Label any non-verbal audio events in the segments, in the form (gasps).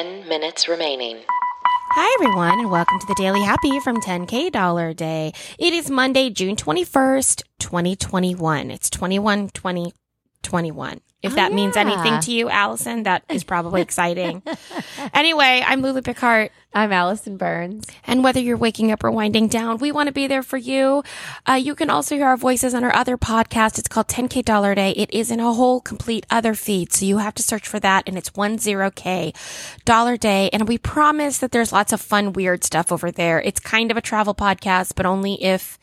10 minutes remaining. Hi, everyone, and welcome to the Daily Happy from 10K Dollar Day. It is Monday, June 21st, 2021. It's 21 20 21. If Oh, that means anything to you, Allison, that is probably exciting. (laughs) anyway, I'm Lulu Picard. I'm Allison Burns. And whether you're waking up or winding down, we want to be there for you. Uh, you can also hear our voices on our other podcast. It's called 10K Dollar Day. It is in a whole complete other feed. So you have to search for that and it's 10K Dollar Day. And we promise that there's lots of fun, weird stuff over there. It's kind of a travel podcast, but only if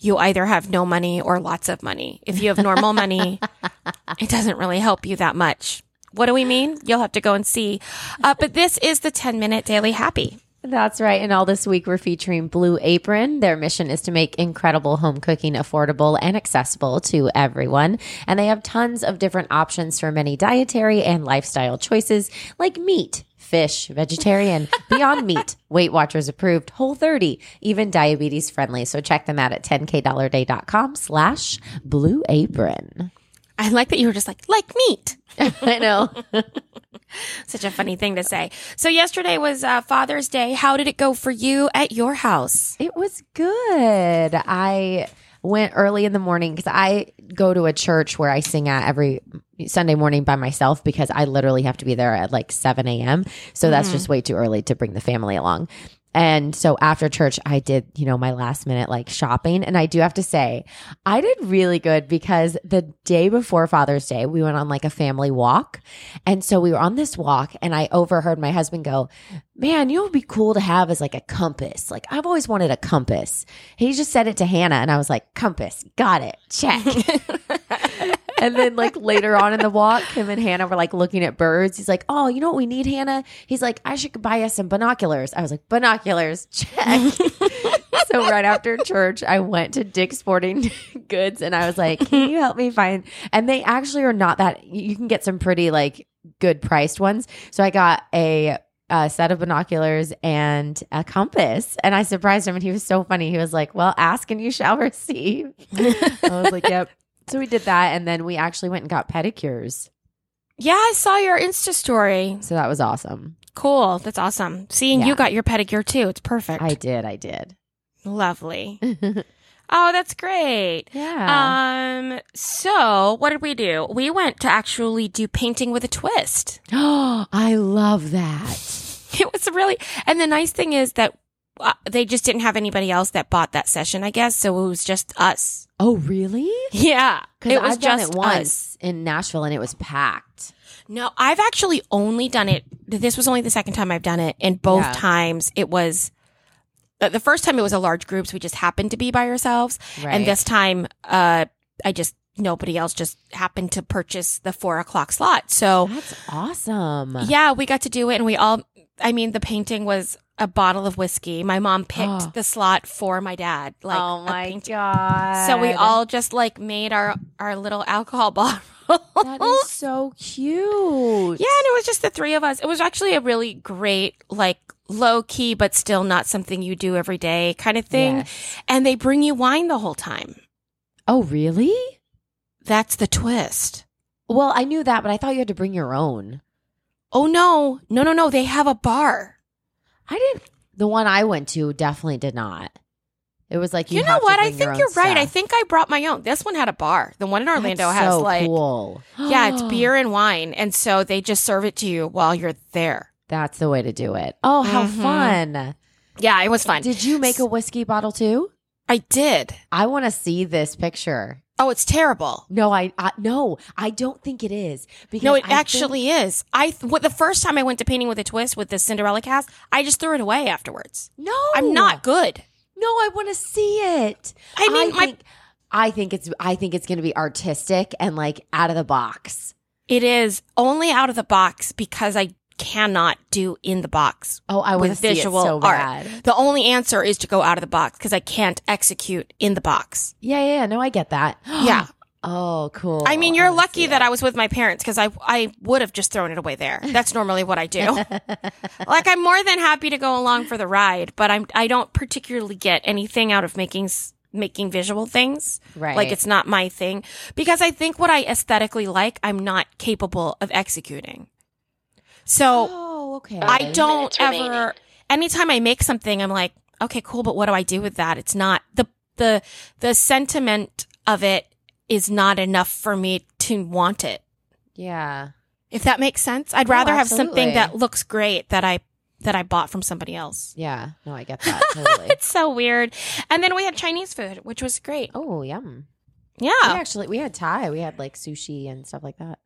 you either have no money or lots of money. If you have normal money, (laughs) it doesn't really help you that much. What do we mean? You'll have to go and see. Uh, but this is the 10 minute daily happy. That's right. And all this week we're featuring Blue Apron. Their mission is to make incredible home cooking affordable and accessible to everyone. And they have tons of different options for many dietary and lifestyle choices like meat, fish, vegetarian, (laughs) beyond meat, Weight Watchers approved, whole 30, even diabetes friendly. So check them out at 10kdollarday.com slash blue apron. I like that you were just like, like meat. (laughs) I know. (laughs) Such a funny thing to say. So yesterday was uh, Father's Day. How did it go for you at your house? It was good. I went early in the morning because I go to a church where I sing at every Sunday morning by myself because I literally have to be there at like 7 a.m. So that's just way too early to bring the family along. And so after church, I did, you know, my last minute like shopping. And I do have to say, I did really good because the day before Father's Day, we went on like a family walk. And so we were on this walk and I overheard my husband go, man, you would be cool to have is like a compass. Like I've always wanted a compass. He just said it to Hannah and I was like, compass, got it, check. (laughs) and then like later on in the walk, him and Hannah were like looking at birds. He's like, oh, you know what we need, Hannah? He's like, I should buy us some binoculars. I was like, binoculars, check. (laughs) so right after church, I went to Dick's Sporting (laughs) Goods and I was like, can you help me find? And they actually are not that, you can get some pretty like good priced ones. So I got a a set of binoculars and a compass. And I surprised him and he was so funny. He was like, Well, ask and you shall receive. (laughs) I was like, Yep. So we did that. And then we actually went and got pedicures. Yeah, I saw your Insta story. So that was awesome. Cool. That's awesome. Seeing Yeah. you got your pedicure too. It's perfect. I did. I did. Lovely. (laughs) oh, that's great. Yeah. Um, so what did we do? We went to actually do painting with a twist. Oh, (gasps) I love that. It was really, and the nice thing is that uh, they just didn't have anybody else that bought that session, I guess. So it was just us. Oh, really? Yeah. Because It was I've done it us. once in Nashville and it was packed. No, I've actually only done it. This was only the second time I've done it. And both Yeah. times it was, uh, the first time it was a large group. So we just happened to be by ourselves. Right. And this time, uh, I just, nobody else just happened to purchase the four o'clock slot. So That's awesome. yeah, we got to do it. And we all, I mean, the painting was a bottle of whiskey. My mom picked Oh. the slot for my dad. Like, oh my god. So we all just like made our, our little alcohol (laughs) bottle. That is so cute. Yeah, and it was just the three of us. It was actually a really great, like low key, but still not something you do every day kind of thing. Yes. And they bring you wine the whole time. Oh, really? That's the twist. Well, I knew that, but I thought you had to bring your own. Oh no, no, no, no. They have a bar. I didn't. The one I went to definitely did not. It was like you, You, know what? I think you're right. I think I brought my own. This one had a bar. The one in Orlando That's has so like, cool. yeah, it's (gasps) beer and wine. And so they just serve it to you while you're there. That's the way to do it. Oh, how Mhm. fun! Yeah, it was fun. Did you make a whiskey bottle too? I did. I want to see this picture. Oh, it's terrible. No, I, I no, I don't think it is. Because No, it I think- actually is. I th- what, the first time I went to painting with a twist with the Cinderella cast, I just threw it away afterwards. no, I'm not good. No, I want to see it. I mean, my- think, I think it's I think it's going to be artistic and like out of the box. It is only out of the box because I cannot do in the box Oh, I want to see it visual so art. bad. The only answer is to go out of the box because I can't execute in the box. Yeah, yeah, yeah. No, I get that. (gasps) Yeah. Oh, cool. I mean, you're wanna lucky that. I was with my parents because I I would have just thrown it away there. That's normally what I do. (laughs) like I'm more than happy to go along for the ride, but I'm I don't particularly get anything out of making making visual things. Right. Like it's not my thing because I think what I aesthetically like, I'm not capable of executing. So Oh, Oh, okay. I don't ever. remaining. Anytime I make something, I'm like, okay, cool, but what do I do with that? It's not the the the sentiment of it is not enough for me to want it. yeah. If that makes sense, I'd No, rather have something that looks great that I that I bought from somebody else. Yeah. No, I get that (laughs) totally. It's so weird. And then we had Chinese food, which was great. oh, yum. Yeah. We actually we had Thai. We had like sushi and stuff like that.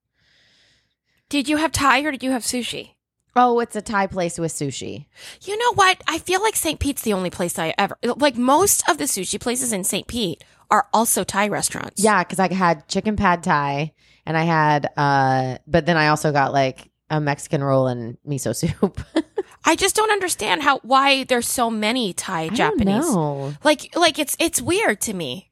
Did you have Thai or did you have sushi? Oh, it's a Thai place with sushi. You know what? I feel like St. Pete's the only place I ever like. Most of the sushi places in St. Pete are also Thai restaurants. Yeah, because I had chicken pad Thai and I had, uh, but then I also got like a Mexican roll and miso soup. (laughs) I just don't understand how why there's so many Thai Japanese. know. Like like it's it's weird to me.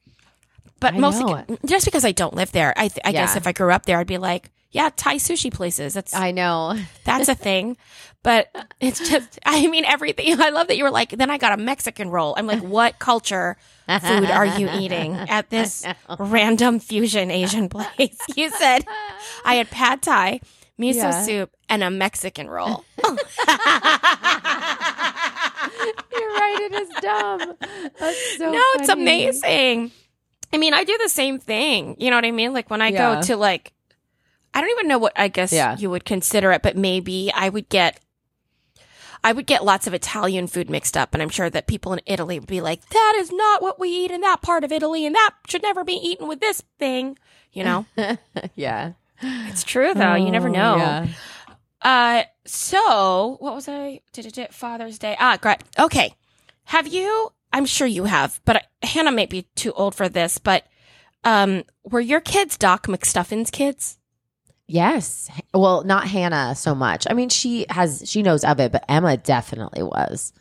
But I mostly know. just because I don't live there. I th- I guess if I grew up there, I'd be like, yeah, Thai sushi places. That's I know. that's a thing. But it's just I mean everything. (laughs) I love that you were like. Then I got a Mexican roll. I'm like, what culture food are you eating at this (laughs) random fusion Asian place? (laughs) You said I had pad Thai, miso Yeah. soup, and a Mexican roll. You're right. It is dumb. That's so no, it's amazing. I mean, I do the same thing. You know what I mean? Like when I Yeah. go to like, I don't even know what I guess Yeah. you would consider it, but maybe I would get, I would get lots of Italian food mixed up, and I'm sure that people in Italy would be like, "That is not what we eat in that part of Italy, and that should never be eaten with this thing." You know, (laughs) yeah. it's true though. you never Oh, know. yeah. Uh, so what was I? Did it Father's Day? Ah, great. Okay. Have you? I'm sure you have, but Hannah may be too old for this. But um, were your kids Doc McStuffins kids? Yes. Well, not Hannah so much. I mean, she has she knows of it, but Emma definitely was.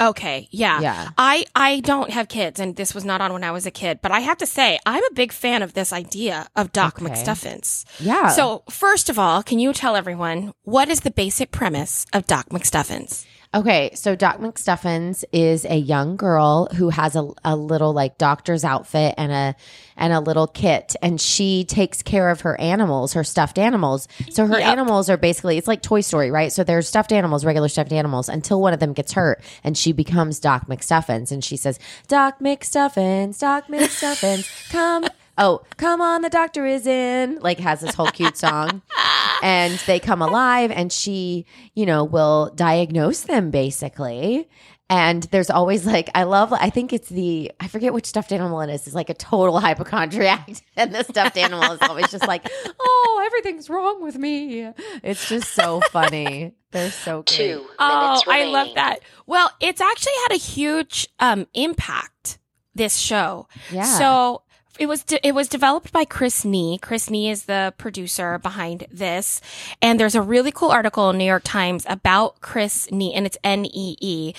Okay, yeah. Yeah. I I don't have kids, and this was not on when I was a kid. But I have to say, I'm a big fan of this idea of Doc Okay. McStuffins. Yeah. So first of all, can you tell everyone what is the basic premise of Doc McStuffins? Okay, so Doc McStuffins is a young girl who has a, a little like doctor's outfit and a and a little kit, and she takes care of her animals, her stuffed animals. So her Yep. animals are basically it's like Toy Story, right? So they're stuffed animals, regular stuffed animals, until one of them gets hurt, and she becomes Doc McStuffins, and she says, "Doc McStuffins, Doc McStuffins, come." Oh, come on, the doctor is in. Like has this whole cute song. (laughs) and they come alive and she, you know, will diagnose them basically. And there's always like I love I think it's the I forget which stuffed animal it is. It's like a total (laughs) hypochondriac. (laughs) And the stuffed animal is always just like, Oh, everything's wrong with me. It's just so funny. They're so cute. Two Oh, minutes I love that. Well, it's actually had a huge um, impact. This show. Yeah. So it was de- it was developed by Chris Nee. Chris Nee is the producer behind this, and there's a really cool article in New York Times about Chris Nee, and it's N E E.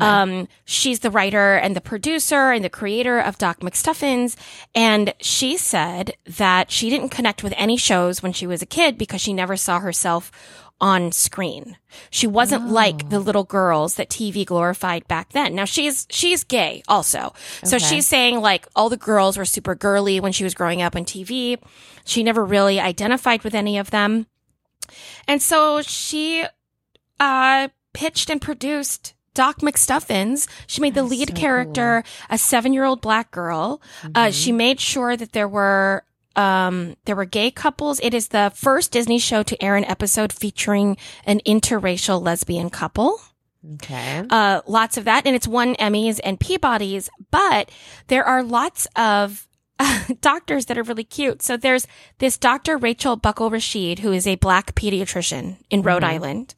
Um, she's the writer and the producer and the creator of Doc McStuffins, and she said that she didn't connect with any shows when she was a kid because she never saw herself on screen. She wasn't like the little girls that TV glorified back then. Now she's she's gay also. So Okay. she's saying like all the girls were super girly when she was growing up on TV. She never really identified with any of them. And so she uh pitched and produced Doc McStuffins. She made the lead so character a 7-year-old black girl. Uh she made sure that there were um, there were gay couples. It is the first Disney show to air an episode featuring an interracial lesbian couple. Okay. Uh, lots of that. And it's won Emmys and Peabodys, but there are lots of (laughs) doctors that are really cute. So there's this Dr. Rachel Buckle Rashid, who is a black pediatrician in Rhode mm-hmm. Island.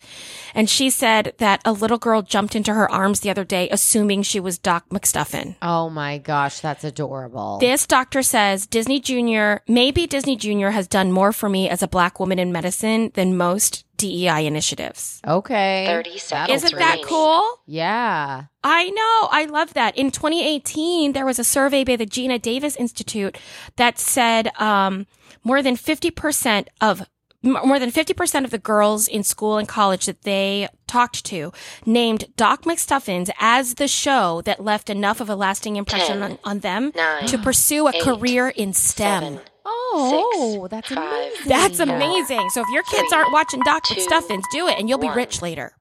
And she said that a little girl jumped into her arms the other day, assuming she was Doc McStuffin. Oh my gosh, that's adorable. This doctor says Disney Junior, maybe Disney Junior has done more for me as a black woman in medicine than most DEI initiatives. okay. 30 seconds Isn't that cool? Yeah. I know. I love that. In 2018, there was a survey by the Geena Davis Institute that said um, more than 50% of more than 50% of the girls in school and college that they talked to named Doc McStuffins as the show that left enough of a lasting impression Ten, on, on them nine, to pursue a eight, career in STEM. Seven, Oh, that's five, amazing. That's amazing. So if your kids three, aren't watching Doc McStuffins, do it and you'll be rich later.